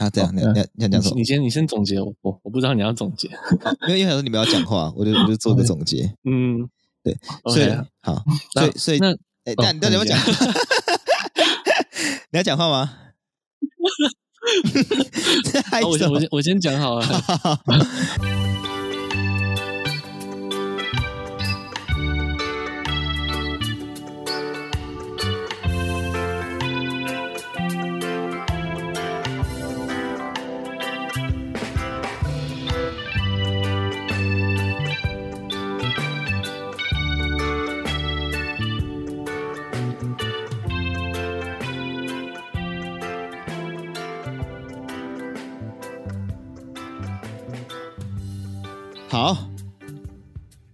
啊，这样，你你你想讲什么？你先你先总结，我我我不知道你要总结，因为因为说你们要讲话，我就我就做个总结。嗯，对，所以好，所以所以那哎，那你到底要讲？你要讲话吗？我先我先我先讲好了。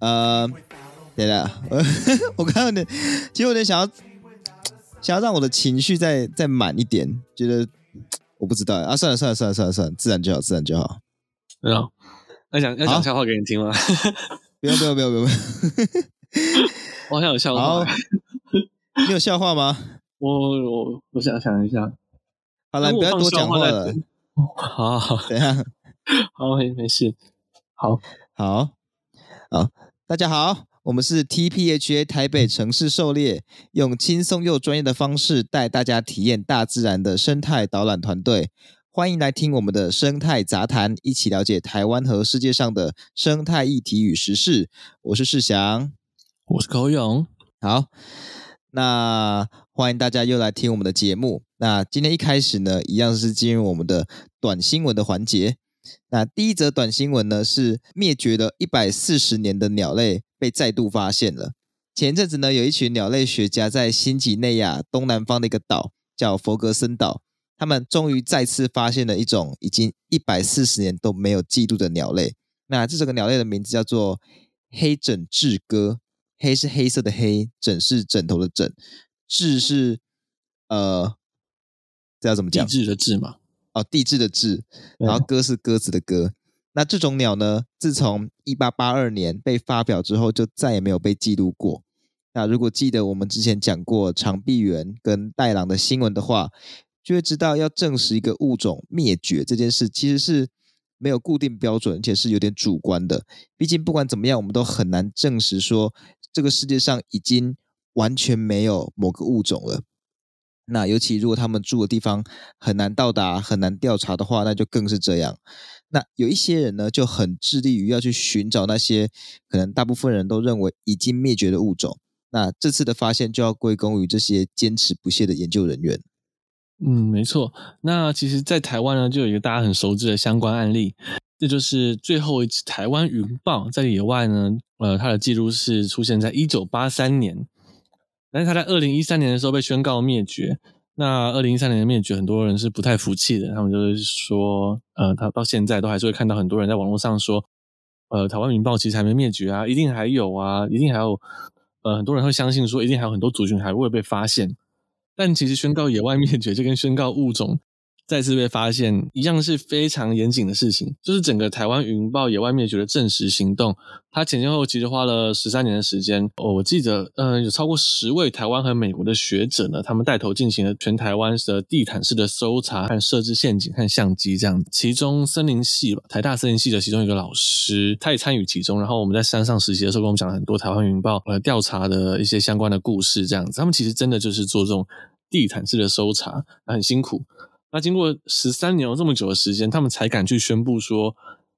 呃，对了，我刚刚有点，其实我有点想要，想要让我的情绪再再满一点，觉得我不知道啊，算了算了算了算了算了，自然就好，自然就好。没有，要讲要讲笑话给你听吗？不用不用不用不用，我好像有笑话。你有笑话吗？我我我想想一下。好了，你不要多讲话了。好好 好，等一下。好，没没事。好。好，好，大家好，我们是 TPHA 台北城市狩猎，用轻松又专业的方式带大家体验大自然的生态导览团队，欢迎来听我们的生态杂谈，一起了解台湾和世界上的生态议题与时事。我是世祥，我是高勇。好，那欢迎大家又来听我们的节目。那今天一开始呢，一样是进入我们的短新闻的环节。那第一则短新闻呢，是灭绝了一百四十年的鸟类被再度发现了。前阵子呢，有一群鸟类学家在新几内亚东南方的一个岛叫弗格森岛，他们终于再次发现了一种已经一百四十年都没有记录的鸟类。那这整个鸟类的名字叫做黑枕雉鸽，黑是黑色的黑，枕是枕头的枕，雉是呃，这要怎么讲？地质的质嘛。哦，地质的质，然后鸽是鸽子的鸽。那这种鸟呢，自从一八八二年被发表之后，就再也没有被记录过。那如果记得我们之前讲过长臂猿跟袋狼的新闻的话，就会知道要证实一个物种灭绝这件事，其实是没有固定标准，而且是有点主观的。毕竟不管怎么样，我们都很难证实说这个世界上已经完全没有某个物种了。那尤其如果他们住的地方很难到达、很难调查的话，那就更是这样。那有一些人呢，就很致力于要去寻找那些可能大部分人都认为已经灭绝的物种。那这次的发现就要归功于这些坚持不懈的研究人员。嗯，没错。那其实，在台湾呢，就有一个大家很熟知的相关案例，这就是最后一只台湾云豹在野外呢，呃，它的记录是出现在一九八三年。但是他在二零一三年的时候被宣告灭绝。那二零一三年的灭绝，很多人是不太服气的。他们就是说，呃，他到现在都还是会看到很多人在网络上说，呃，台湾民报其实还没灭绝啊，一定还有啊，一定还有。呃，很多人会相信说，一定还有很多族群还未被发现。但其实宣告野外灭绝，就跟宣告物种。再次被发现，一样是非常严谨的事情。就是整个台湾云豹野外灭绝的证实行动，它前前后后其实花了十三年的时间。哦，我记得，嗯、有超过十位台湾和美国的学者呢，他们带头进行了全台湾的地毯式的搜查和设置陷阱和相机这样。其中森林系吧，台大森林系的其中一个老师，他也参与其中。然后我们在山上实习的时候，跟我们讲了很多台湾云豹呃调查的一些相关的故事这样子。他们其实真的就是做这种地毯式的搜查，很辛苦。那经过十三年这么久的时间，他们才敢去宣布说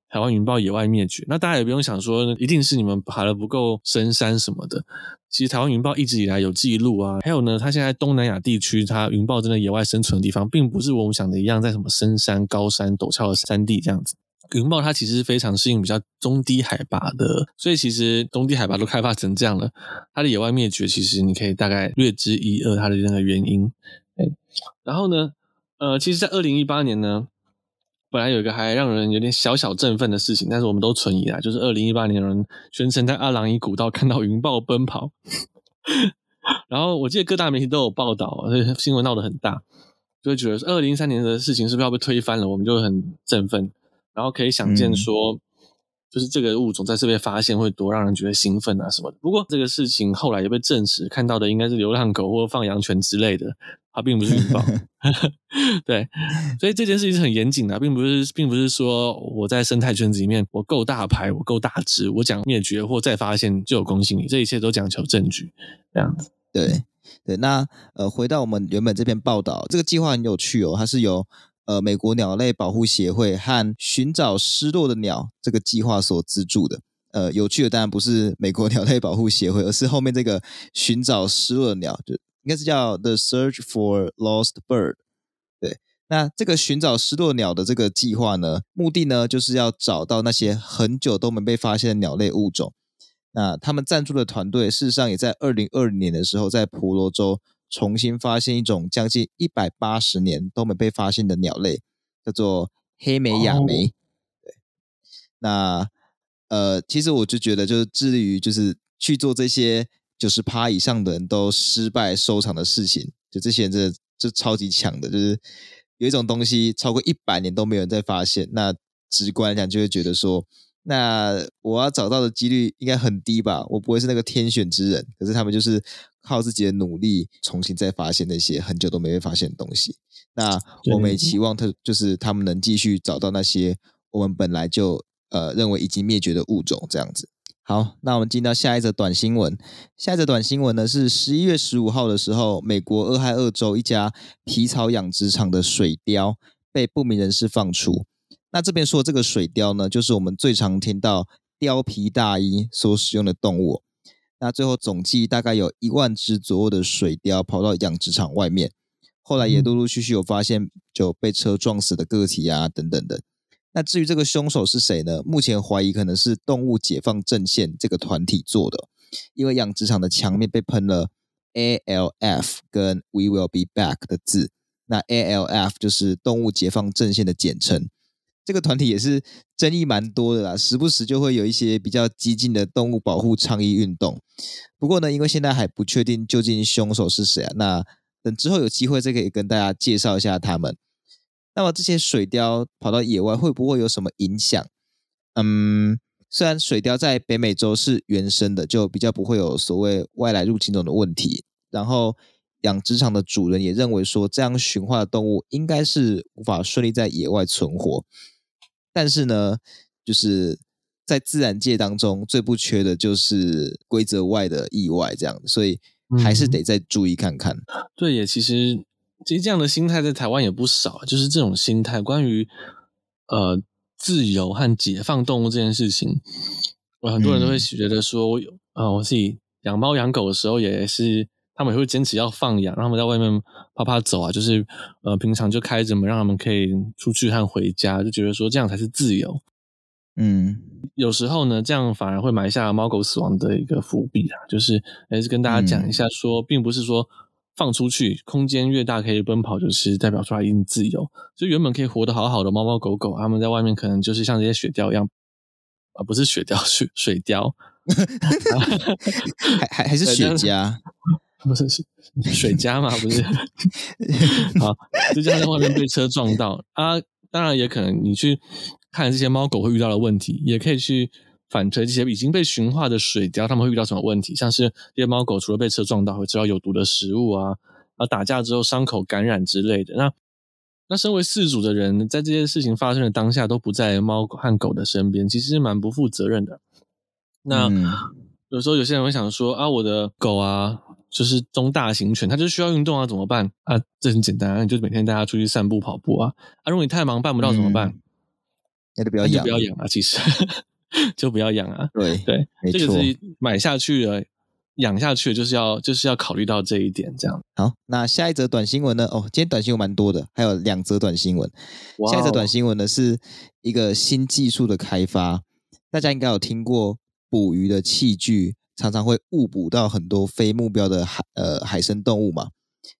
台湾云豹野外灭绝。那大家也不用想说一定是你们爬的不够深山什么的。其实台湾云豹一直以来有记录啊。还有呢，它现在东南亚地区，它云豹真的野外生存的地方，并不是我们想的一样，在什么深山、高山、陡峭的山地这样子。云豹它其实是非常适应比较中低海拔的，所以其实中低海拔都开发成这样了，它的野外灭绝，其实你可以大概略知一二它的那个原因。然后呢，呃，其实，在二零一八年呢，本来有一个还让人有点小小振奋的事情，但是我们都存疑啊，就是二零一八年有人宣称在阿朗伊古道看到云豹奔跑，然后我记得各大媒体都有报道，所以新闻闹得很大，就会觉得二零一三年的事情是不是要被推翻了？我们就很振奋，然后可以想见说，就是这个物种在这边发现会多让人觉得兴奋啊什么的。不过这个事情后来也被证实，看到的应该是流浪狗或放羊犬之类的，它并不是云豹。对，所以这件事情是很严谨的，并不是，并不是说我在生态圈子里面我够大牌，我够大只，我讲灭绝或再发现就有公信力，这一切都讲求证据，这样子。对对，那呃，回到我们原本这篇报道，这个计划很有趣哦，它是由呃美国鸟类保护协会和寻找失落的鸟这个计划所资助的。呃，有趣的当然不是美国鸟类保护协会，而是后面这个寻找失落的鸟，就应该是叫 The Search for Lost Bird。对，那这个寻找失落鸟的这个计划呢，目的呢就是要找到那些很久都没被发现的鸟类物种。那他们赞助的团队，事实上也在二零二零年的时候，在婆罗洲重新发现一种将近一百八十年都没被发现的鸟类，叫做黑眉亚眉。Oh. 对，那呃，其实我就觉得，就是致力于就是去做这些九十趴以上的人都失败收场的事情，就这些人真的就超级强的，就是有一种东西超过一百年都没有人在发现，那直观来讲就会觉得说。那我要找到的几率应该很低吧？我不会是那个天选之人，可是他们就是靠自己的努力，重新再发现那些很久都没被发现的东西。那我们也期望他就是他们能继续找到那些我们本来就呃认为已经灭绝的物种，这样子。好，那我们进到下一则短新闻。下一则短新闻呢是十一月十五号的时候，美国俄亥俄州一家皮草养殖场的水貂被不明人士放出。那这边说这个水貂呢，就是我们最常听到貂皮大衣所使用的动物。那最后总计大概有一万只左右的水貂跑到养殖场外面，后来也陆陆续续有发现就被车撞死的个体啊等等的。那至于这个凶手是谁呢？目前怀疑可能是动物解放阵线这个团体做的，因为养殖场的墙面被喷了 ALF 跟 We Will Be Back 的字。那 ALF 就是动物解放阵线的简称。这个团体也是争议蛮多的啦，时不时就会有一些比较激进的动物保护倡议运动。不过呢，因为现在还不确定究竟凶手是谁啊，那等之后有机会再可以跟大家介绍一下他们。那么这些水貂跑到野外会不会有什么影响？嗯，虽然水貂在北美洲是原生的，就比较不会有所谓外来入侵种的问题。然后养殖场的主人也认为说，这样驯化的动物应该是无法顺利在野外存活。但是呢，就是在自然界当中最不缺的就是规则外的意外，这样，所以还是得再注意看看。嗯、对，也其实其实这样的心态在台湾也不少，就是这种心态，关于呃自由和解放动物这件事情，我，很多人都会觉得说，我有啊、呃，我自己养猫养狗的时候也是。他们也会坚持要放养，让他们在外面趴趴走啊，就是呃，平常就开着门，让他们可以出去和回家，就觉得说这样才是自由。嗯，有时候呢，这样反而会埋下猫狗死亡的一个伏笔啊。就是还是跟大家讲一下说，说、嗯、并不是说放出去，空间越大可以奔跑，就是代表出来一定自由。所以原本可以活得好好的猫猫狗狗，他们在外面可能就是像这些雪貂一样，啊，不是雪貂，水水貂，还还还是雪茄。不是是 水家嘛？不是，好，就这样在外面被车撞到啊！当然也可能你去看这些猫狗会遇到的问题，也可以去反推这些已经被驯化的水貂，他们会遇到什么问题？像是这些猫狗除了被车撞到会吃到有毒的食物啊，然后打架之后伤口感染之类的。那那身为饲主的人，在这些事情发生的当下都不在猫和狗的身边，其实蛮不负责任的。那、嗯、有时候有些人会想说啊，我的狗啊。就是中大型犬，它就需要运动啊，怎么办啊？这很简单啊，你就每天带它出去散步、跑步啊。啊，如果你太忙办不到怎么办？那、嗯、就不要养，就不要养啊。其实 就不要养啊。对对，这个是买下去了，养下去，就是要就是要考虑到这一点。这样。好，那下一则短新闻呢？哦，今天短新闻蛮多的，还有两则短新闻。Wow、下一则短新闻呢，是一个新技术的开发，大家应该有听过捕鱼的器具。常常会误捕到很多非目标的海呃海生动物嘛，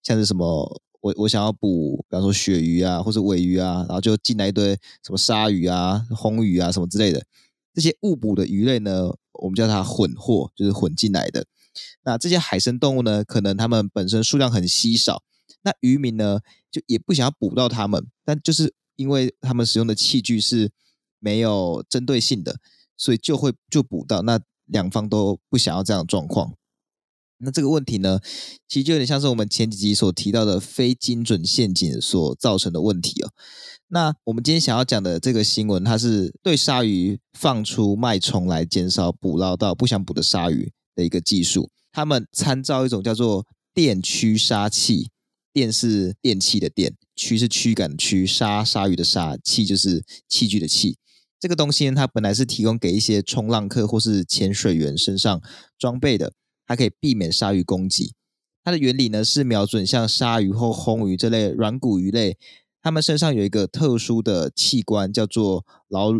像是什么我我想要捕，比方说鳕鱼啊，或者鮪鱼啊，然后就进来一堆什么鲨鱼啊、红鱼啊什么之类的。这些误捕的鱼类呢，我们叫它混货，就是混进来的。那这些海生动物呢，可能它们本身数量很稀少，那渔民呢就也不想要捕到它们，但就是因为他们使用的器具是没有针对性的。所以就会就捕到。那两方都不想要这样的状况。那这个问题呢，其实就有点像是我们前几集所提到的非精准陷阱所造成的问题哦。那我们今天想要讲的这个新闻，它是对鲨鱼放出脉冲来减少捕捞到不想捕的鲨鱼的一个技术。他们参照一种叫做电驱鲨器，电是电器的电，驱是驱赶驱，鲨鲨鱼的鲨，器就是器具的器。这个东西呢，它本来是提供给一些冲浪客或是潜水员身上装备的。它可以避免鲨鱼攻击。它的原理呢，是瞄准像鲨鱼或红鱼这类软骨鱼类，它们身上有一个特殊的器官，叫做劳。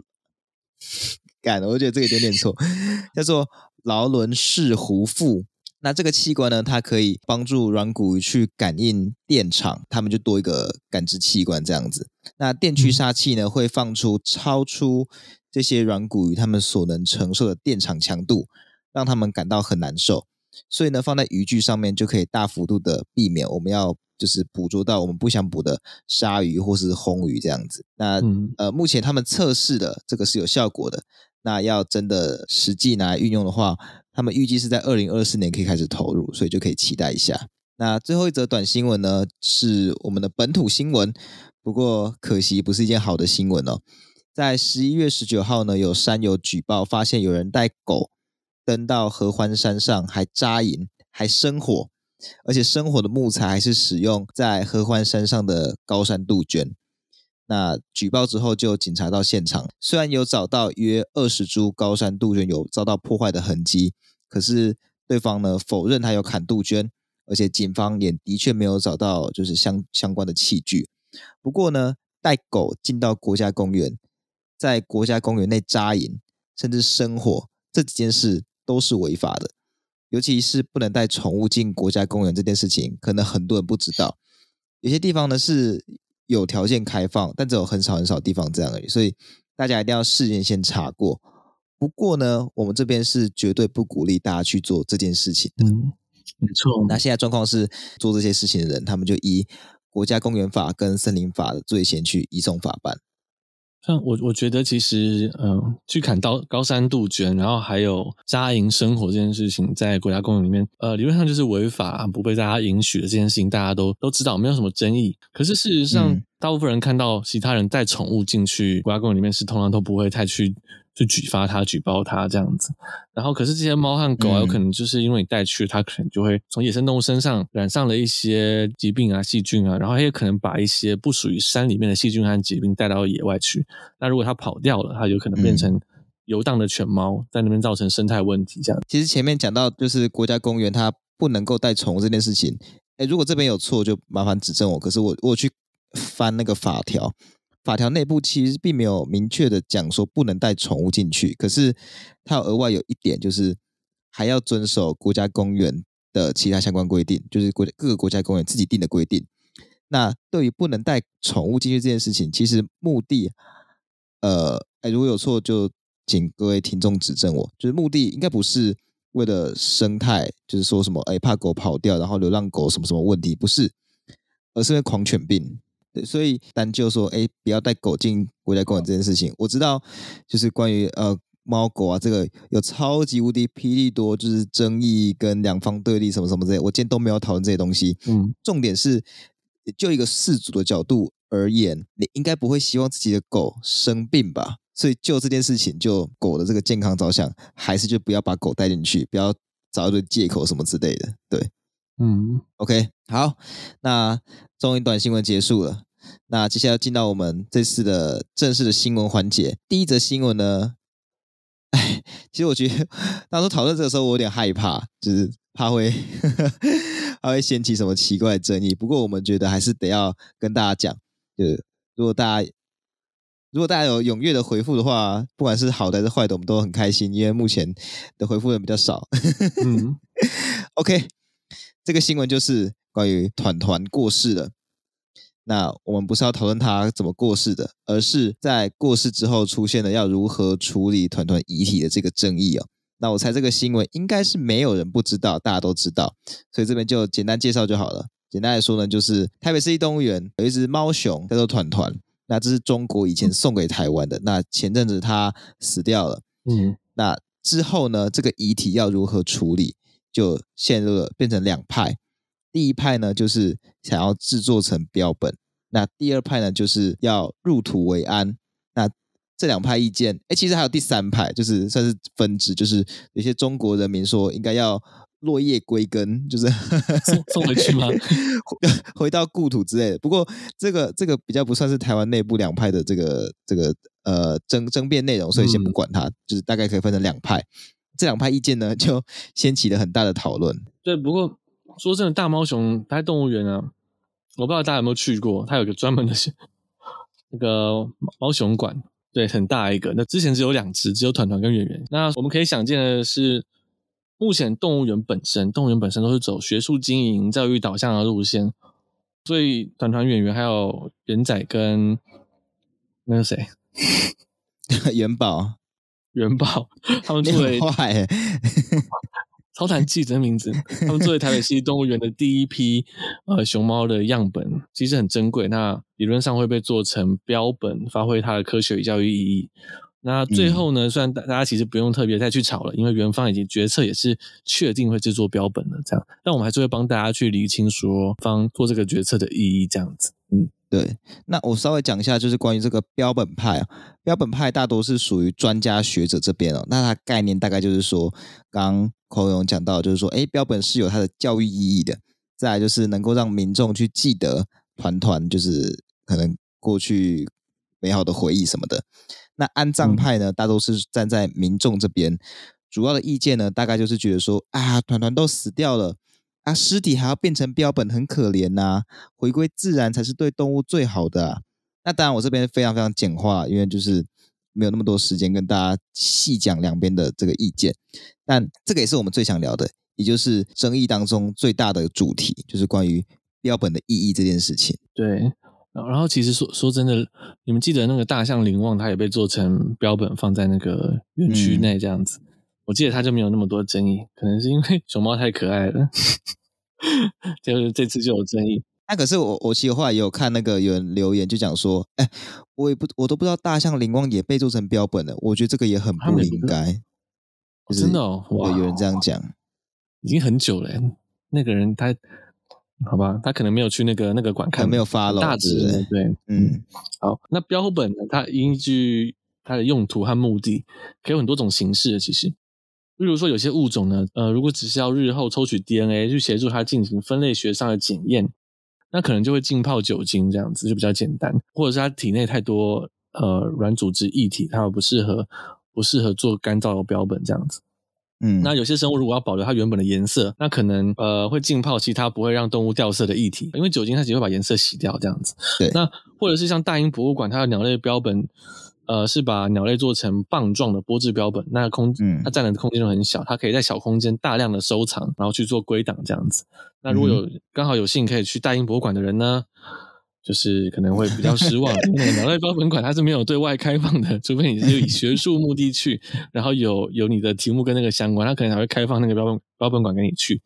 干，我觉得这个有点点错，叫做劳伦氏弧腹。那这个器官呢，它可以帮助软骨鱼去感应电场，它们就多一个感知器官这样子。那电驱杀器呢，会放出超出这些软骨鱼它们所能承受的电场强度，让它们感到很难受。所以呢，放在渔具上面就可以大幅度的避免我们要就是捕捉到我们不想捕的鲨鱼或是红鱼这样子。那、嗯、呃，目前他们测试的这个是有效果的。那要真的实际拿来运用的话，他们预计是在二零二四年可以开始投入，所以就可以期待一下。那最后一则短新闻呢，是我们的本土新闻，不过可惜不是一件好的新闻哦。在十一月十九号呢，有山友举报发现有人带狗。登到合欢山上，还扎营，还生火，而且生火的木材还是使用在合欢山上的高山杜鹃。那举报之后，就警察到现场，虽然有找到约二十株高山杜鹃有遭到破坏的痕迹，可是对方呢否认他有砍杜鹃，而且警方也的确没有找到就是相相关的器具。不过呢，带狗进到国家公园，在国家公园内扎营，甚至生火这几件事。都是违法的，尤其是不能带宠物进国家公园这件事情，可能很多人不知道。有些地方呢是有条件开放，但只有很少很少地方这样而已，所以大家一定要事先先查过。不过呢，我们这边是绝对不鼓励大家去做这件事情的。嗯，没错。那现在状况是，做这些事情的人，他们就依国家公园法跟森林法的罪嫌去移送法办。像我，我觉得其实，嗯、呃，去砍高高山杜鹃，然后还有扎营生活这件事情，在国家公园里面，呃，理论上就是违法，不被大家允许的这件事情，大家都都知道，没有什么争议。可是事实上，嗯、大部分人看到其他人带宠物进去国家公园里面，是通常都不会太去。就举发它、举报它这样子，然后可是这些猫和狗啊，有可能就是因为你带去，它可能就会从野生动物身上染上了一些疾病啊、细菌啊，然后它也可能把一些不属于山里面的细菌和疾病带到野外去。那如果它跑掉了，它有可能变成游荡的犬猫，在那边造成生态问题。这样，其实前面讲到就是国家公园它不能够带宠物这件事情，哎，如果这边有错，就麻烦指正我。可是我我去翻那个法条。法条内部其实并没有明确的讲说不能带宠物进去，可是它额外有一点，就是还要遵守国家公园的其他相关规定，就是国各个国家公园自己定的规定。那对于不能带宠物进去这件事情，其实目的，呃，哎，如果有错就请各位听众指正我，就是目的应该不是为了生态，就是说什么哎怕狗跑掉，然后流浪狗什么什么问题，不是，而是因为狂犬病。对，所以单就说，哎，不要带狗进国家公园这件事情，我知道，就是关于呃猫狗啊，这个有超级无敌霹雳多，就是争议跟两方对立什么什么之类，我今天都没有讨论这些东西。嗯，重点是，就一个饲主的角度而言，你应该不会希望自己的狗生病吧？所以就这件事情，就狗的这个健康着想，还是就不要把狗带进去，不要找一堆借口什么之类的。对。嗯，OK，好，那终于短新闻结束了，那接下来进到我们这次的正式的新闻环节。第一则新闻呢，哎，其实我觉得当初讨论这个时候，我有点害怕，就是怕会呵呵怕会掀起什么奇怪的争议。不过我们觉得还是得要跟大家讲，就是如果大家如果大家有踊跃的回复的话，不管是好的还是坏的，我们都很开心，因为目前的回复人比较少。嗯，OK。这个新闻就是关于团团过世了。那我们不是要讨论他怎么过世的，而是在过世之后出现了要如何处理团团遗体的这个争议哦。那我猜这个新闻应该是没有人不知道，大家都知道，所以这边就简单介绍就好了。简单来说呢，就是台北市立动物园有一只猫熊叫做团团，那这是中国以前送给台湾的。那前阵子它死掉了。嗯，那之后呢，这个遗体要如何处理，就陷入了变成两派。第一派呢，就是想要制作成标本；那第二派呢，就是要入土为安。那这两派意见，哎，其实还有第三派，就是算是分支，就是有些中国人民说应该要落叶归根，就是送送回去吗？回到故土之类的。不过这个这个比较不算是台湾内部两派的这个这个呃争争辩内容，所以先不管它，嗯、就是大概可以分成两派。这两派意见呢，就掀起了很大的讨论。对，不过说真的，大猫熊它在动物园啊，我不知道大家有没有去过，它有个专门的 那个猫熊馆。对，很大一个。那之前只有两只，只有团团跟圆圆。那我们可以想见的是，目前动物园本身，动物园本身都是走学术经营、教育导向的路线。所以团团、圆圆还有圆仔跟那个谁，元宝，元宝，他们作为 超谈记者的名字，他们作为台北市动物园的第一批呃熊猫的样本，其实很珍贵。那理论上会被做成标本，发挥它的科学与教育意义。那最后呢，虽然大大家其实不用特别再去吵了，因为园方已经决策也是确定会制作标本了，这样。但我们还是会帮大家去厘清说方做这个决策的意义，这样子。嗯。对，那我稍微讲一下，就是关于这个标本派啊，标本派大多是属于专家学者这边哦。那它概念大概就是说，刚刚孔勇讲到，就是说，哎，标本是有它的教育意义的。再来就是能够让民众去记得团团，就是可能过去美好的回忆什么的。那安葬派呢，大多是站在民众这边，主要的意见呢，大概就是觉得说，啊，团团都死掉了。啊，尸体还要变成标本，很可怜呐、啊。回归自然才是对动物最好的、啊。那当然，我这边非常非常简化，因为就是没有那么多时间跟大家细讲两边的这个意见。但这个也是我们最想聊的，也就是争议当中最大的主题，就是关于标本的意义这件事情。对，然后其实说说真的，你们记得那个大象林旺，它也被做成标本放在那个园区内这样子。嗯我记得他就没有那么多争议，可能是因为熊猫太可爱了，就是这次就有争议。那、啊、可是我我其实后来也有看那个有人留言就讲说，哎，我也不我都不知道大象灵光也被做成标本了，我觉得这个也很不应该。真的哦，哇，有人这样讲，已经很久了。那个人他好吧，他可能没有去那个那个馆看，没有发了。大致对，对，嗯，好，那标本呢？它依据它的用途和目的，可以有很多种形式的，其实。例如说，有些物种呢，呃，如果只是要日后抽取 DNA 去协助它进行分类学上的检验，那可能就会浸泡酒精这样子，就比较简单。或者是它体内太多呃软组织液体，它不适合不适合做干燥的标本这样子。嗯，那有些生物如果要保留它原本的颜色，那可能呃会浸泡其他不会让动物掉色的液体，因为酒精它其实会把颜色洗掉这样子。对，那或者是像大英博物馆它的鸟类标本。呃，是把鸟类做成棒状的玻制标本，那空它占的空间就很小，它可以在小空间大量的收藏，然后去做归档这样子。那如果有刚好有幸可以去大英博物馆的人呢，就是可能会比较失望，因为鸟类标本馆它是没有对外开放的，除非你是以学术目的去，然后有有你的题目跟那个相关，它可能还会开放那个标本标本馆给你去，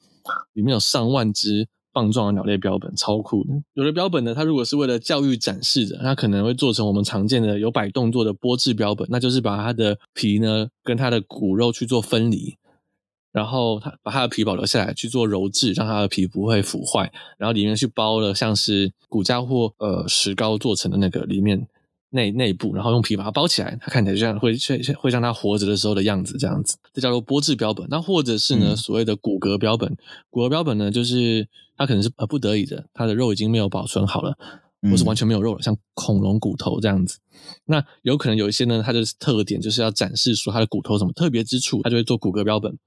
里面有上万只。棒状的鸟类标本超酷的，有的标本呢，它如果是为了教育展示的，它可能会做成我们常见的有摆动作的玻质标本，那就是把它的皮呢跟它的骨肉去做分离，然后它把它的皮保留下来去做鞣制，让它的皮不会腐坏，然后里面去包了像是骨架或呃石膏做成的那个里面。内内部，然后用皮把它包起来，它看起来就像会会会像它活着的时候的样子这样子，这叫做玻质标本。那或者是呢，嗯、所谓的骨骼标本，骨骼标本呢，就是它可能是呃不得已的，它的肉已经没有保存好了，或是完全没有肉了，像恐龙骨头这样子。那有可能有一些呢，它的特点就是要展示出它的骨头什么特别之处，它就会做骨骼标本。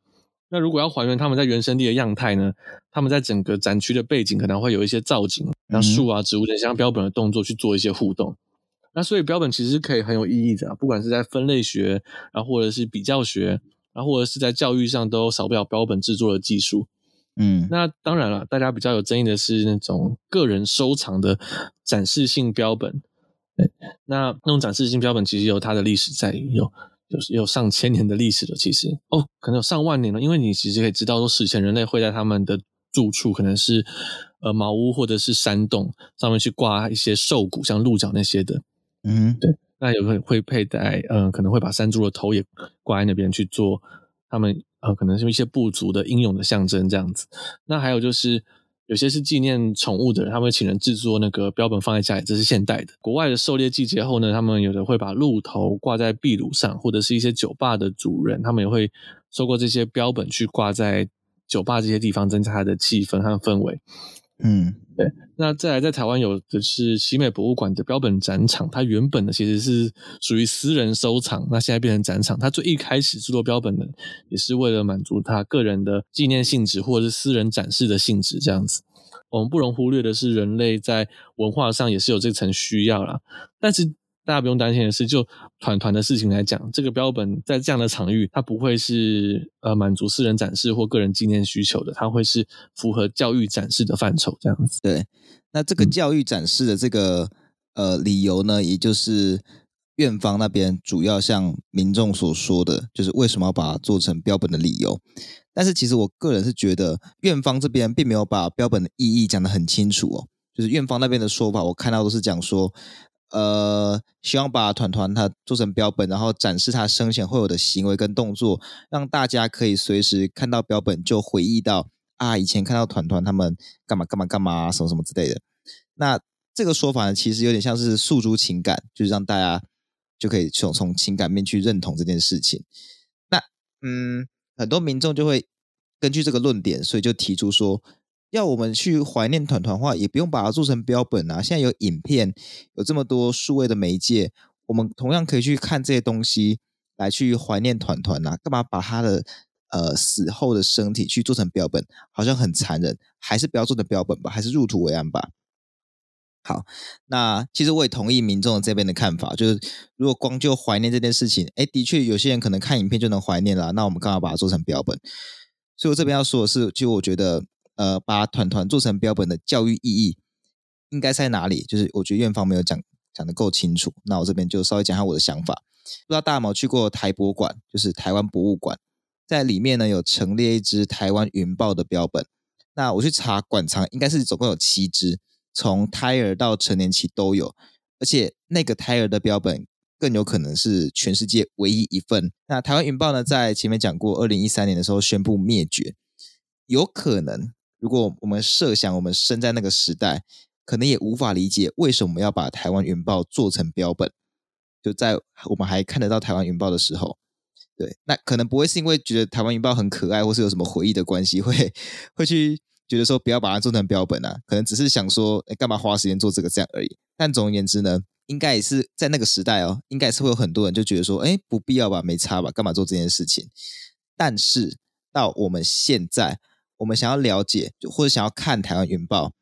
那如果要还原它们在原生地的样态呢，它们在整个展区的背景可能会有一些造景，像树啊、植物等像标本的动作去做一些互动。那所以标本其实是可以很有意义的，不管是在分类学，然后或者是比较学，然后或者是在教育上，都少不了标本制作的技术。嗯，那当然了，大家比较有争议的是那种个人收藏的展示性标本。对，那那种展示性标本其实有它的历史在，有有有上千年的历史了。其实哦，可能有上万年了，因为你其实可以知道说，史前人类会在他们的住处，可能是呃茅屋或者是山洞上面去挂一些兽骨，像鹿角那些的。嗯，对，那有可能会佩戴，嗯、呃，可能会把山猪的头也挂在那边去做他们呃，可能是一些部族的英勇的象征这样子。那还有就是。有些是纪念宠物的人，他们会请人制作那个标本放在家里，这是现代的。国外的狩猎季节后呢，他们有的会把鹿头挂在壁炉上，或者是一些酒吧的主人，他们也会收过这些标本去挂在酒吧这些地方，增加它的气氛和氛围。嗯，对。那再来，在台湾有的是奇美博物馆的标本展场，它原本的其实是属于私人收藏，那现在变成展场。它最一开始制作标本的，也是为了满足他个人的纪念性质，或者是私人展示的性质，这样子。我们不容忽略的是，人类在文化上也是有这层需要啦。但是。大家不用担心的是，就团团的事情来讲，这个标本在这样的场域，它不会是呃满足私人展示或个人纪念需求的，它会是符合教育展示的范畴这样子。对，那这个教育展示的这个、嗯、呃理由呢，也就是院方那边主要向民众所说的，就是为什么要把它做成标本的理由。但是其实我个人是觉得，院方这边并没有把标本的意义讲得很清楚哦，就是院方那边的说法，我看到都是讲说。呃，希望把团团他做成标本，然后展示他生前会有的行为跟动作，让大家可以随时看到标本就回忆到啊，以前看到团团他们干嘛干嘛干嘛什么什么之类的。那这个说法呢，其实有点像是诉诸情感，就是让大家就可以从从情感面去认同这件事情。那嗯，很多民众就会根据这个论点，所以就提出说。要我们去怀念团团的话，也不用把它做成标本啊。现在有影片，有这么多数位的媒介，我们同样可以去看这些东西来去怀念团团啊。干嘛把他的呃死后的身体去做成标本？好像很残忍，还是不要做成标本吧，还是入土为安吧。好，那其实我也同意民众这边的看法，就是如果光就怀念这件事情，哎，的确有些人可能看影片就能怀念了，那我们干嘛把它做成标本？所以我这边要说的是，就我觉得。呃，把团团做成标本的教育意义应该在哪里？就是我觉得院方没有讲讲得够清楚。那我这边就稍微讲下我的想法。不知道大毛去过台博馆，就是台湾博物馆，在里面呢有陈列一只台湾云豹的标本。那我去查馆藏，应该是总共有七只，从胎儿到成年期都有。而且那个胎儿的标本更有可能是全世界唯一一份。那台湾云豹呢，在前面讲过，二零一三年的时候宣布灭绝，有可能。如果我们设想我们生在那个时代，可能也无法理解为什么要把台湾云豹做成标本。就在我们还看得到台湾云豹的时候，对，那可能不会是因为觉得台湾云豹很可爱，或是有什么回忆的关系，会会去觉得说不要把它做成标本啊。可能只是想说，哎，干嘛花时间做这个这样而已。但总而言之呢，应该也是在那个时代哦，应该是会有很多人就觉得说，哎，不必要吧，没差吧，干嘛做这件事情？但是到我们现在。我们想要了解，或者想要看台湾云豹，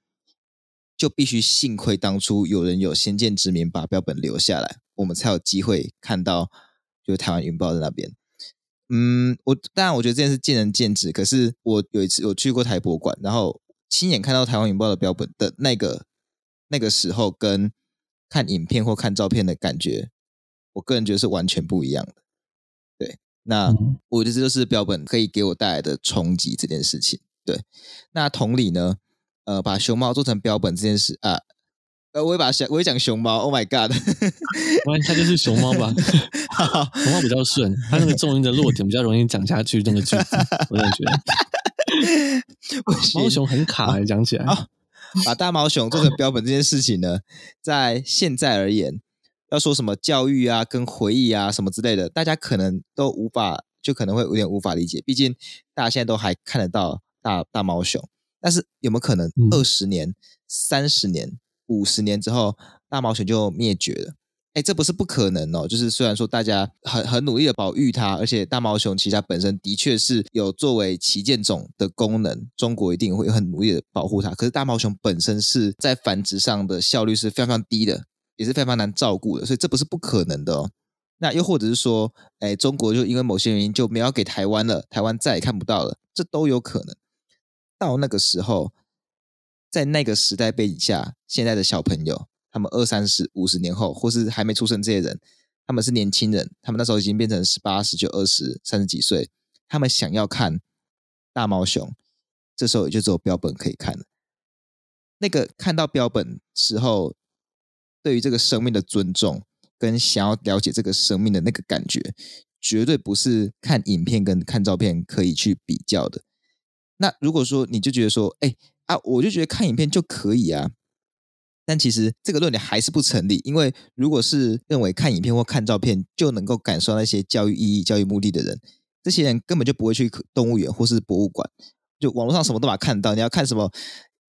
就必须幸亏当初有人有先见之明，把标本留下来，我们才有机会看到，就是台湾云豹在那边。嗯，我当然我觉得这件事见仁见智，可是我有一次我去过台博馆，然后亲眼看到台湾云豹的标本的那个那个时候，跟看影片或看照片的感觉，我个人觉得是完全不一样的。对那我觉得这就是标本可以给我带来的冲击这件事情。对，那同理呢，呃，把熊猫做成标本这件事啊，呃，我也把想，我也讲熊猫，Oh my God，关系它就是熊猫吧？熊猫比较顺，它那个重音的落点比较容易讲下去，那个句子，我感觉。猫熊很卡，讲起来。好，把大毛熊做成标本这件事情呢，在现在而言。要说什么教育啊，跟回忆啊，什么之类的，大家可能都无法，就可能会有点无法理解。毕竟大家现在都还看得到大大猫熊，但是有没有可能二十年、三十年、五十年之后，大猫熊就灭绝了？哎，这不是不可能哦。就是虽然说大家很很努力的保育它，而且大毛熊其实它本身的确是有作为旗舰种的功能，中国一定会很努力的保护它。可是大毛熊本身是在繁殖上的效率是非常非常低的。也是非常难照顾的，所以这不是不可能的哦。那又或者是说，哎，中国就因为某些原因就没有给台湾了，台湾再也看不到了，这都有可能。到那个时候，在那个时代背景下，现在的小朋友，他们二三十、五十年后，或是还没出生这些人，他们是年轻人，他们那时候已经变成十八、十九、二十、三十几岁，他们想要看大毛熊，这时候也就只有标本可以看了。那个看到标本时候。对于这个生命的尊重跟想要了解这个生命的那个感觉，绝对不是看影片跟看照片可以去比较的。那如果说你就觉得说，哎啊，我就觉得看影片就可以啊，但其实这个论点还是不成立，因为如果是认为看影片或看照片就能够感受那些教育意义、教育目的的人，这些人根本就不会去动物园或是博物馆，就网络上什么都把它看到。你要看什么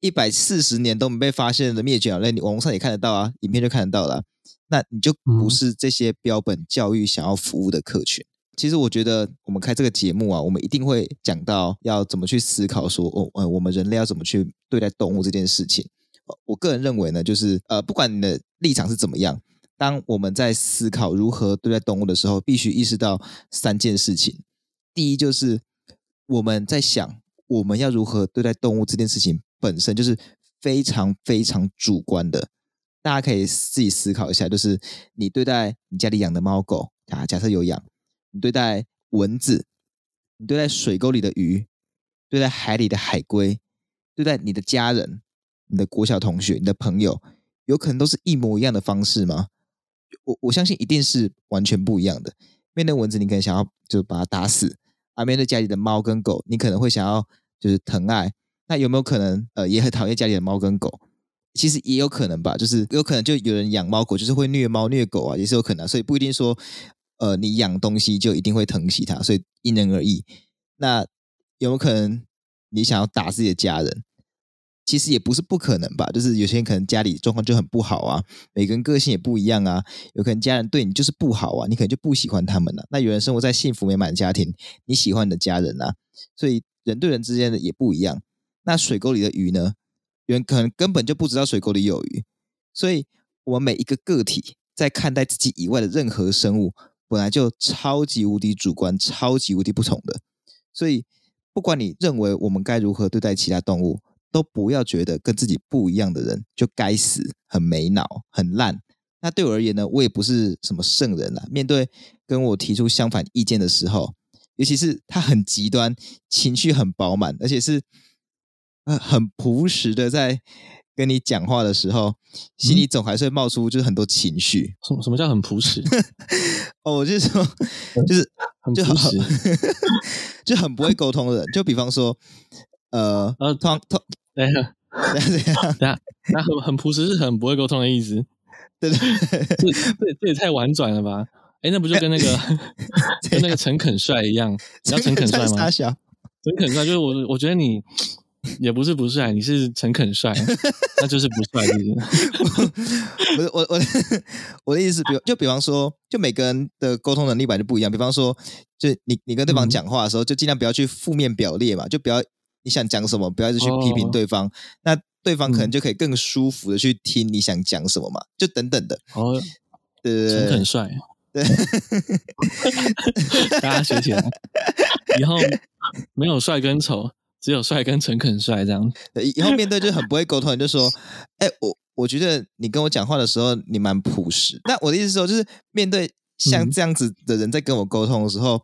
一百四十年都没被发现的灭绝鸟类，你网络上也看得到啊，影片就看得到了啊。那你就不是这些标本教育想要服务的客群。其实我觉得我们开这个节目啊，我们一定会讲到要怎么去思考说，哦，呃，我们人类要怎么去对待动物这件事情。我个人认为呢，就是呃，不管你的立场是怎么样，当我们在思考如何对待动物的时候，必须意识到三件事情。第一，就是我们在想我们要如何对待动物这件事情本身就是非常非常主观的。大家可以自己思考一下，就是你对待你家里养的猫狗啊，假设有养。你对待蚊子，你对待水沟里的鱼，对待海里的海龟，对待你的家人、你的国小同学、你的朋友，有可能都是一模一样的方式吗？我我相信一定是完全不一样的。面对蚊子，你可能想要就把它打死；而面对家里的猫跟狗，你可能会想要就是疼爱。那有没有可能呃，也很讨厌家里的猫跟狗？其实也有可能吧，就是有可能就有人养猫狗，就是会虐猫虐狗啊，也是有可能。所以不一定说。呃，你养东西就一定会疼惜它，所以因人而异。那有没有可能你想要打自己的家人？其实也不是不可能吧。就是有些人可能家里状况就很不好啊，每个人个性也不一样啊。有可能家人对你就是不好啊，你可能就不喜欢他们了。那有人生活在幸福美满的家庭，你喜欢你的家人啊。所以人对人之间的也不一样。那水沟里的鱼呢？有人可能根本就不知道水沟里有鱼。所以我们每一个个体在看待自己以外的任何生物。本来就超级无敌主观，超级无敌不同的，所以不管你认为我们该如何对待其他动物，都不要觉得跟自己不一样的人就该死，很没脑，很烂。那对我而言呢，我也不是什么圣人啊。面对跟我提出相反意见的时候，尤其是他很极端，情绪很饱满，而且是呃很朴实的在。跟你讲话的时候，心里总还是会冒出就是很多情绪。什么什么叫很朴实？哦，我就是说，就是很朴实，就很不会沟通的人。就比方说，呃，呃，通通，等一下，等一下，等下，那很很朴实是很不会沟通的意思。对对，这这这也太婉转了吧？哎，那不就跟那个跟那个陈肯帅一样？你要陈肯帅吗？陈肯帅就是我，我觉得你。也不是不帅，你是诚恳帅，那就是不帅，不是 我我的我的意思，比就比方说，就每个人的沟通能力本来就不一样。比方说，就你你跟对方讲话的时候，就尽量不要去负面表列嘛，就不要你想讲什么，不要一直去批评对方，哦、那对方可能就可以更舒服的去听你想讲什么嘛，就等等的。哦，对诚恳帅，对，大家学起来，以后没有帅跟丑。只有帅跟诚恳帅这样，以后面对就很不会沟通，你就说，哎、欸，我我觉得你跟我讲话的时候，你蛮朴实。那我的意思是说，就是面对像这样子的人在跟我沟通的时候，嗯、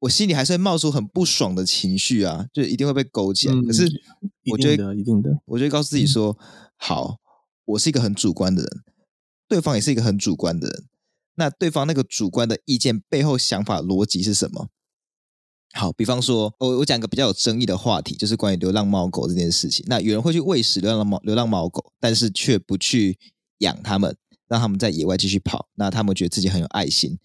我心里还是会冒出很不爽的情绪啊，就一定会被勾起来。嗯、可是我觉得，一定的，我就会告诉自己说，嗯、好，我是一个很主观的人，对方也是一个很主观的人。那对方那个主观的意见背后想法逻辑是什么？好，比方说，我我讲一个比较有争议的话题，就是关于流浪猫狗这件事情。那有人会去喂食流浪猫、流浪猫狗，但是却不去养它们，让他们在野外继续跑。那他们觉得自己很有爱心。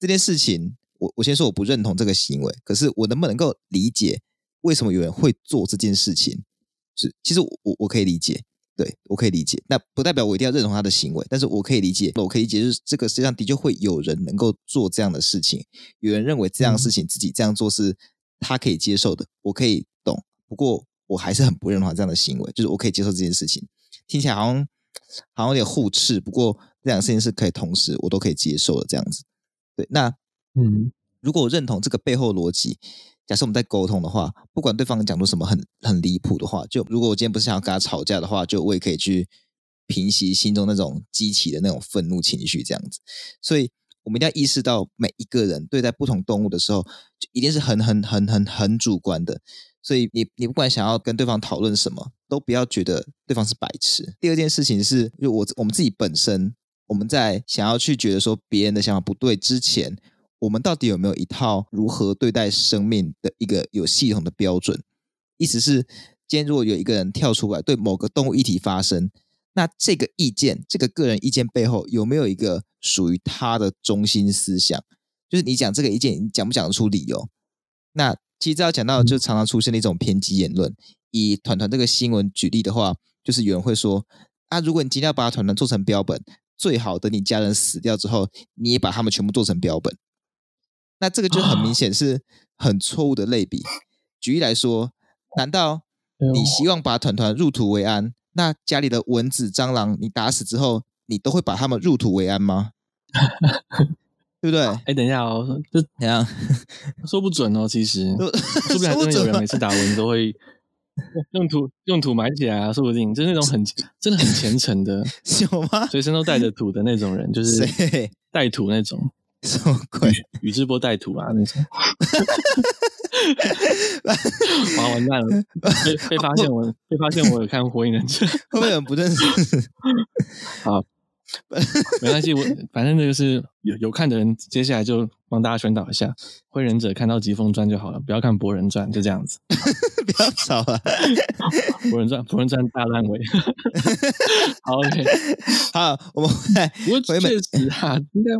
这件事情，我我先说我不认同这个行为，可是我能不能够理解为什么有人会做这件事情？是，其实我我可以理解。对，我可以理解，那不代表我一定要认同他的行为，但是我可以理解，我可以理解，就是这个世界上的确会有人能够做这样的事情，有人认为这样的事情自己这样做是他可以接受的，我可以懂。不过我还是很不认同他这样的行为，就是我可以接受这件事情，听起来好像好像有点互斥，不过这两个事情是可以同时我都可以接受的这样子。对，那嗯，如果我认同这个背后逻辑。假设我们在沟通的话，不管对方讲出什么很很离谱的话，就如果我今天不是想要跟他吵架的话，就我也可以去平息心中那种激起的那种愤怒情绪，这样子。所以，我们一定要意识到，每一个人对待不同动物的时候，就一定是很很很很很主观的。所以你，你不管想要跟对方讨论什么，都不要觉得对方是白痴。第二件事情是，就我我们自己本身我们在想要去觉得说别人的想法不对之前，我们到底有没有一套如何对待生命的一个有系统的标准？意思是，今天如果有一个人跳出来对某个动物议题发声，那这个意见，这个个人意见背后有没有一个属于他的中心思想？就是你讲这个意见，你讲不讲得出理由？那其实要讲到，就常常出现的一种偏激言论。以团团这个新闻举例的话，就是有人会说啊，如果你今天要把团团做成标本。最好等你家人死掉之后，你也把他们全部做成标本。那这个就很明显是很错误的类比。举例来说，难道你希望把团团入土为安？那家里的蚊子、蟑螂，你打死之后，你都会把他们入土为安吗？对不对？哎，等一下哦，这怎样？说不准哦，其实说不定还真的有人每次打蚊子都会。用土用土埋起来啊，说不定就是那种很 真的很虔诚的，有吗？随身都带着土的那种人，就是带土那种，什么鬼？宇智波带土啊那种。哇，完蛋了，被被发现我被发现我有看火影忍者，会不会有人不认识？好。没关系，我反正这个是有有看的人，接下来就帮大家宣导一下，火影忍者看到疾风传就好了，不要看博人传，就这样子。不要吵了，博人传，博人传大烂尾。好，OK，好，我们来。不过确实啊，应该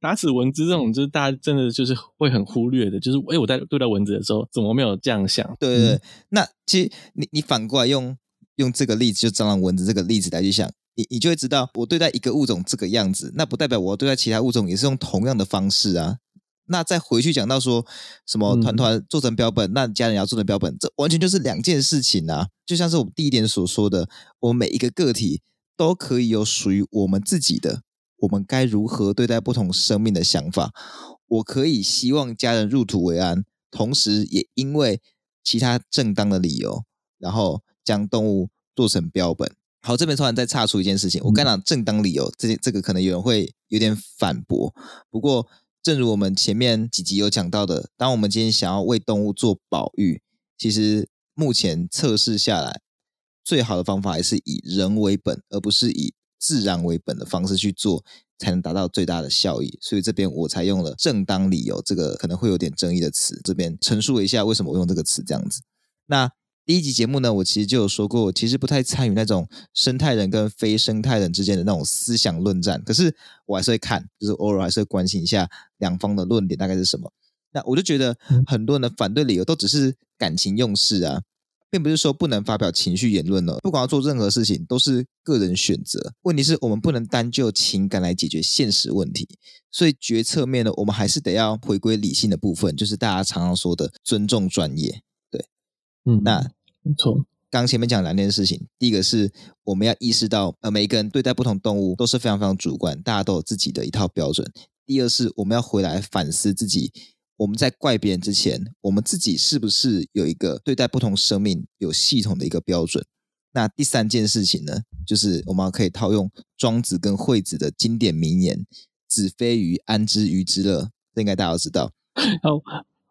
打死蚊子这种，就是大家真的就是会很忽略的，就是哎，我在对待蚊子的时候，怎么没有这样想？对对对，嗯、那其实你你反过来用用这个例子，就蟑螂蚊子这个例子来去想。你你就会知道，我对待一个物种这个样子，那不代表我对待其他物种也是用同样的方式啊。那再回去讲到说什么团团做成标本，嗯、那家人要做成标本，这完全就是两件事情啊。就像是我们第一点所说的，我们每一个个体都可以有属于我们自己的，我们该如何对待不同生命的想法。我可以希望家人入土为安，同时也因为其他正当的理由，然后将动物做成标本。好，这边突然再岔出一件事情，我刚讲正当理由，这这个可能有人会有点反驳。不过，正如我们前面几集有讲到的，当我们今天想要为动物做保育，其实目前测试下来，最好的方法还是以人为本，而不是以自然为本的方式去做，才能达到最大的效益。所以这边我才用了正当理由这个可能会有点争议的词，这边陈述一下为什么我用这个词这样子。那。第一集节目呢，我其实就有说过，我其实不太参与那种生态人跟非生态人之间的那种思想论战，可是我还是会看，就是偶尔还是会关心一下两方的论点大概是什么。那我就觉得很多人的反对理由都只是感情用事啊，并不是说不能发表情绪言论了。不管要做任何事情，都是个人选择。问题是我们不能单就情感来解决现实问题，所以决策面呢，我们还是得要回归理性的部分，就是大家常常说的尊重专业。对，嗯，那。没错，刚前面讲两件事情，第一个是我们要意识到，呃，每一个人对待不同动物都是非常非常主观，大家都有自己的一套标准。第二是我们要回来反思自己，我们在怪别人之前，我们自己是不是有一个对待不同生命有系统的一个标准？那第三件事情呢，就是我们可以套用庄子跟惠子的经典名言：“子非鱼，安知鱼之乐？”这应该大家都知道。哦，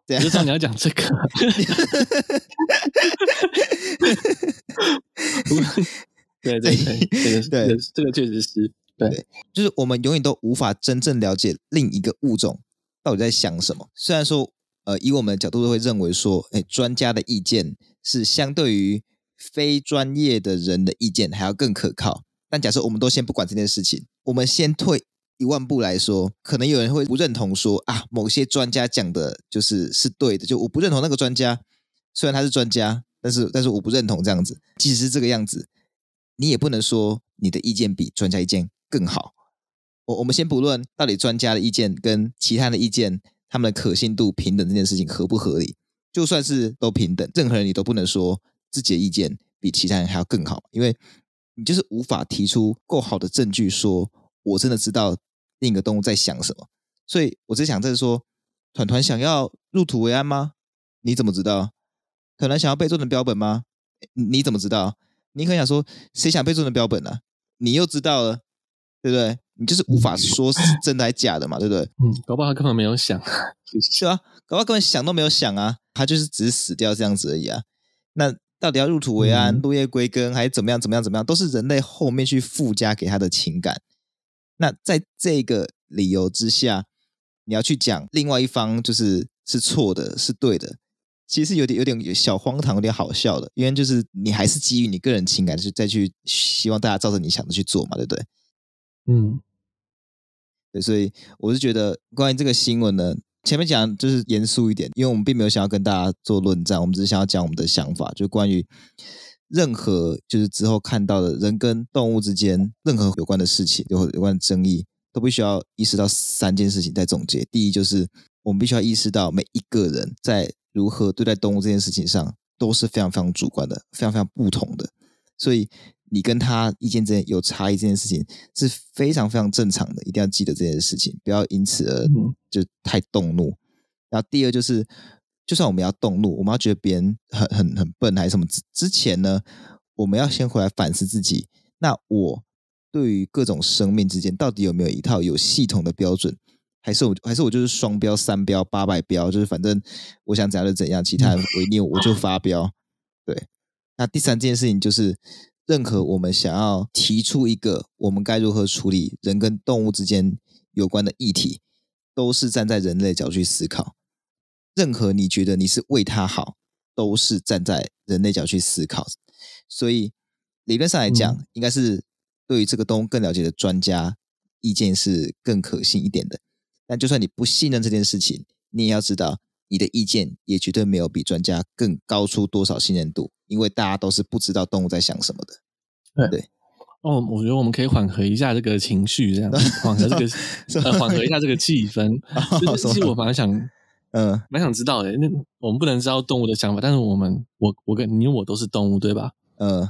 对就知道你要讲这个，对对对，这个对，这个确实是对，对，就是我们永远都无法真正了解另一个物种到底在想什么。虽然说，呃，以我们的角度都会认为说，哎，专家的意见是相对于非专业的人的意见还要更可靠。但假设我们都先不管这件事情，我们先退。一万步来说，可能有人会不认同说啊，某些专家讲的就是是对的，就我不认同那个专家，虽然他是专家，但是但是我不认同这样子。即使是这个样子，你也不能说你的意见比专家意见更好。我我们先不论到底专家的意见跟其他的意见，他们的可信度平等这件事情合不合理，就算是都平等，任何人你都不能说自己的意见比其他人还要更好，因为你就是无法提出够好的证据说我真的知道。另一个动物在想什么？所以我只想这是说，团团想要入土为安吗？你怎么知道？团团想要被做成标本吗？你怎么知道？你可想说，谁想被做成标本呢、啊？你又知道了，对不对？你就是无法说是真的还是假的嘛，对不对？嗯，搞不好他根本没有想，是啊？搞不好根本想都没有想啊，他就是只是死掉这样子而已啊。那到底要入土为安、落叶归根，还是怎么样？怎么样？怎么样？都是人类后面去附加给他的情感。那在这个理由之下，你要去讲另外一方就是是错的，是对的，其实有点有点小荒唐，有点好笑的，因为就是你还是基于你个人情感去再去希望大家照着你想的去做嘛，对不对？嗯，对，所以我是觉得关于这个新闻呢，前面讲就是严肃一点，因为我们并没有想要跟大家做论战，我们只是想要讲我们的想法，就关于任何就是之后看到的人跟动物之间任何有关的事情，有有关的争议，都必须要意识到三件事情在总结。第一，就是我们必须要意识到每一个人在如何对待动物这件事情上都是非常非常主观的，非常非常不同的，所以。你跟他意见之间有差异，这件事情是非常非常正常的，一定要记得这件事情，不要因此而就太动怒。嗯、然后第二就是，就算我们要动怒，我们要觉得别人很很很笨还是什么之之前呢，我们要先回来反思自己。那我对于各种生命之间到底有没有一套有系统的标准，还是我还是我就是双标、三标、八百标，就是反正我想怎样就怎样，其他人违逆我就发飙。对，那第三件事情就是。任何我们想要提出一个我们该如何处理人跟动物之间有关的议题，都是站在人类角度去思考。任何你觉得你是为他好，都是站在人类角度去思考。所以理论上来讲，嗯、应该是对于这个动物更了解的专家意见是更可信一点的。但就算你不信任这件事情，你也要知道，你的意见也绝对没有比专家更高出多少信任度。因为大家都是不知道动物在想什么的，对对。哦，我觉得我们可以缓和一下这个情绪，这样缓和这个 呃缓和一下这个气氛。其实我反而想，嗯，蛮想知道的。那我们不能知道动物的想法，但是我们我我跟你我都是动物，对吧？嗯，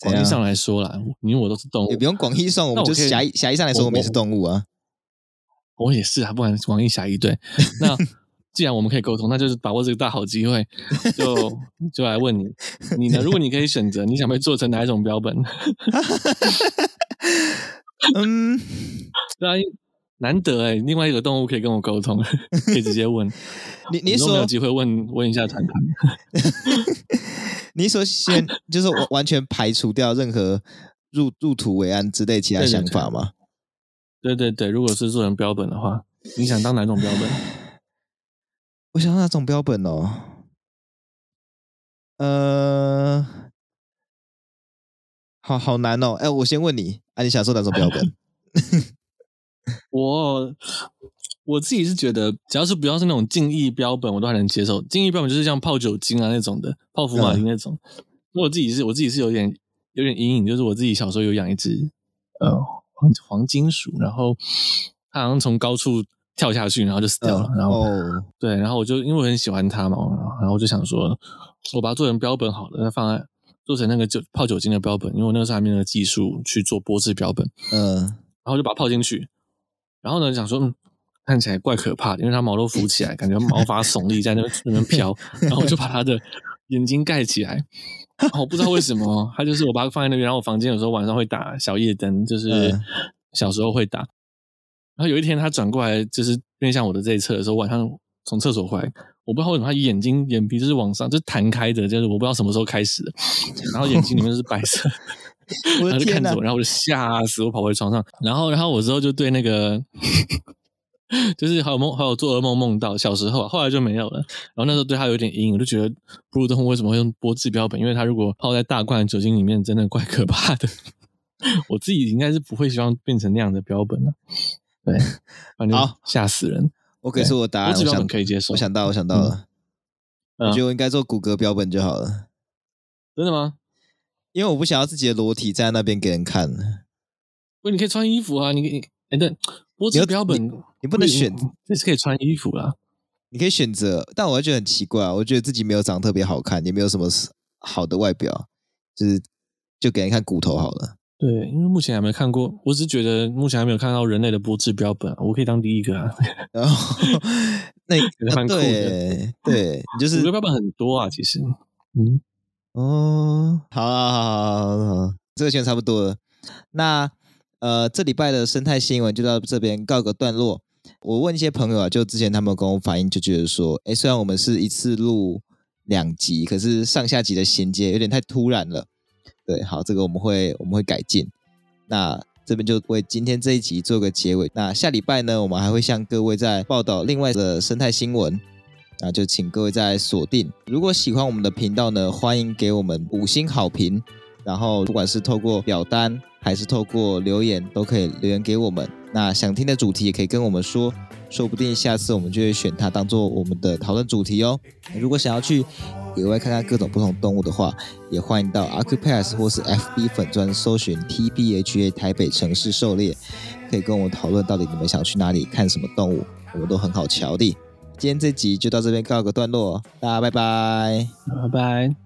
广义上来说啦，你我都是动物，也不用广义上，我们就狭义狭义上来说，我们也是动物啊。我也是啊，不管广义狭义，对那。既然我们可以沟通，那就是把握这个大好机会，就就来问你，你呢？如果你可以选择，你想被做成哪一种标本？嗯，对啊，难得哎，另外一个动物可以跟我沟通，可以直接问。你你说没有机会问问一下谈谈？你说先就是完完全排除掉任何入入土为安之类其他想法吗？对对对，如果是做成标本的话，你想当哪种标本？我想哪种标本哦，呃，好好难哦。哎，我先问你，啊，你想说哪种标本？我我自己是觉得，只要是不要是那种竞艺标本，我都还能接受。竞艺标本就是像泡酒精啊那种的，泡福马林那种。我自己是我自己是有点有点阴影，就是我自己小时候有养一只呃黄黄金鼠，然后它好像从高处。跳下去，然后就死掉了。嗯、然后，哦、对，然后我就因为我很喜欢它嘛，然后我就想说，我把它做成标本好了，那放在做成那个酒泡酒精的标本，因为我那个时候还没有技术去做玻制标本。嗯，然后就把它泡进去，然后呢，想说，嗯，看起来怪可怕的，因为它毛都浮起来，感觉毛发耸立在那那边飘。然后我就把它的眼睛盖起来。我不知道为什么，它就是我把它放在那边，然后我房间有时候晚上会打小夜灯，就是小时候会打。然后有一天，他转过来，就是面向我的这一侧的时候，晚上从厕所回来，我不知道为什么他眼睛眼皮就是往上，就是弹开的，就是我不知道什么时候开始的。然后眼睛里面是白色，他就看着我，然后我就吓死，我跑回床上。然后，然后我之后就对那个，就是还有梦，还有做噩梦梦到小时候，后来就没有了。然后那时候对他有点阴影，我就觉得哺乳动物为什么会用玻质标本？因为他如果泡在大罐酒精里面，真的怪可怕的。我自己应该是不会希望变成那样的标本的。对，反正好吓死人。我给出我答案，我想可以接受。我想到，我想到了，嗯、我觉得我应该做骨骼标本就好了。真的吗？因为我不想要自己的裸体站在那边给人看。不，你可以穿衣服啊！你你哎，对，脖子标本你，你不能选，这是可以穿衣服啦。你可以选择，但我会觉得很奇怪，我觉得自己没有长得特别好看，也没有什么好的外表，就是就给人看骨头好了。对，因为目前还没看过，我只是觉得目前还没有看到人类的波质标本，我可以当第一个啊。然后那 蛮酷的，对，就是骨骼标本很多啊，其实。嗯，哦，好好好好好好，这个现在差不多了。那呃，这礼拜的生态新闻就到这边告个段落。我问一些朋友啊，就之前他们跟我反映，就觉得说，哎，虽然我们是一次录两集，可是上下集的衔接有点太突然了。对，好，这个我们会我们会改进。那这边就为今天这一集做个结尾。那下礼拜呢，我们还会向各位再报道另外的生态新闻。那就请各位再锁定。如果喜欢我们的频道呢，欢迎给我们五星好评。然后不管是透过表单还是透过留言，都可以留言给我们。那想听的主题也可以跟我们说，说不定下次我们就会选它当做我们的讨论主题哦。如果想要去野外看看各种不同动物的话，也欢迎到 Acupass 或是 FB 粉专搜寻 TBHA 台北城市狩猎，可以跟我们讨论到底你们想去哪里看什么动物，我们都很好瞧的。今天这集就到这边告个段落，大家拜拜，拜拜。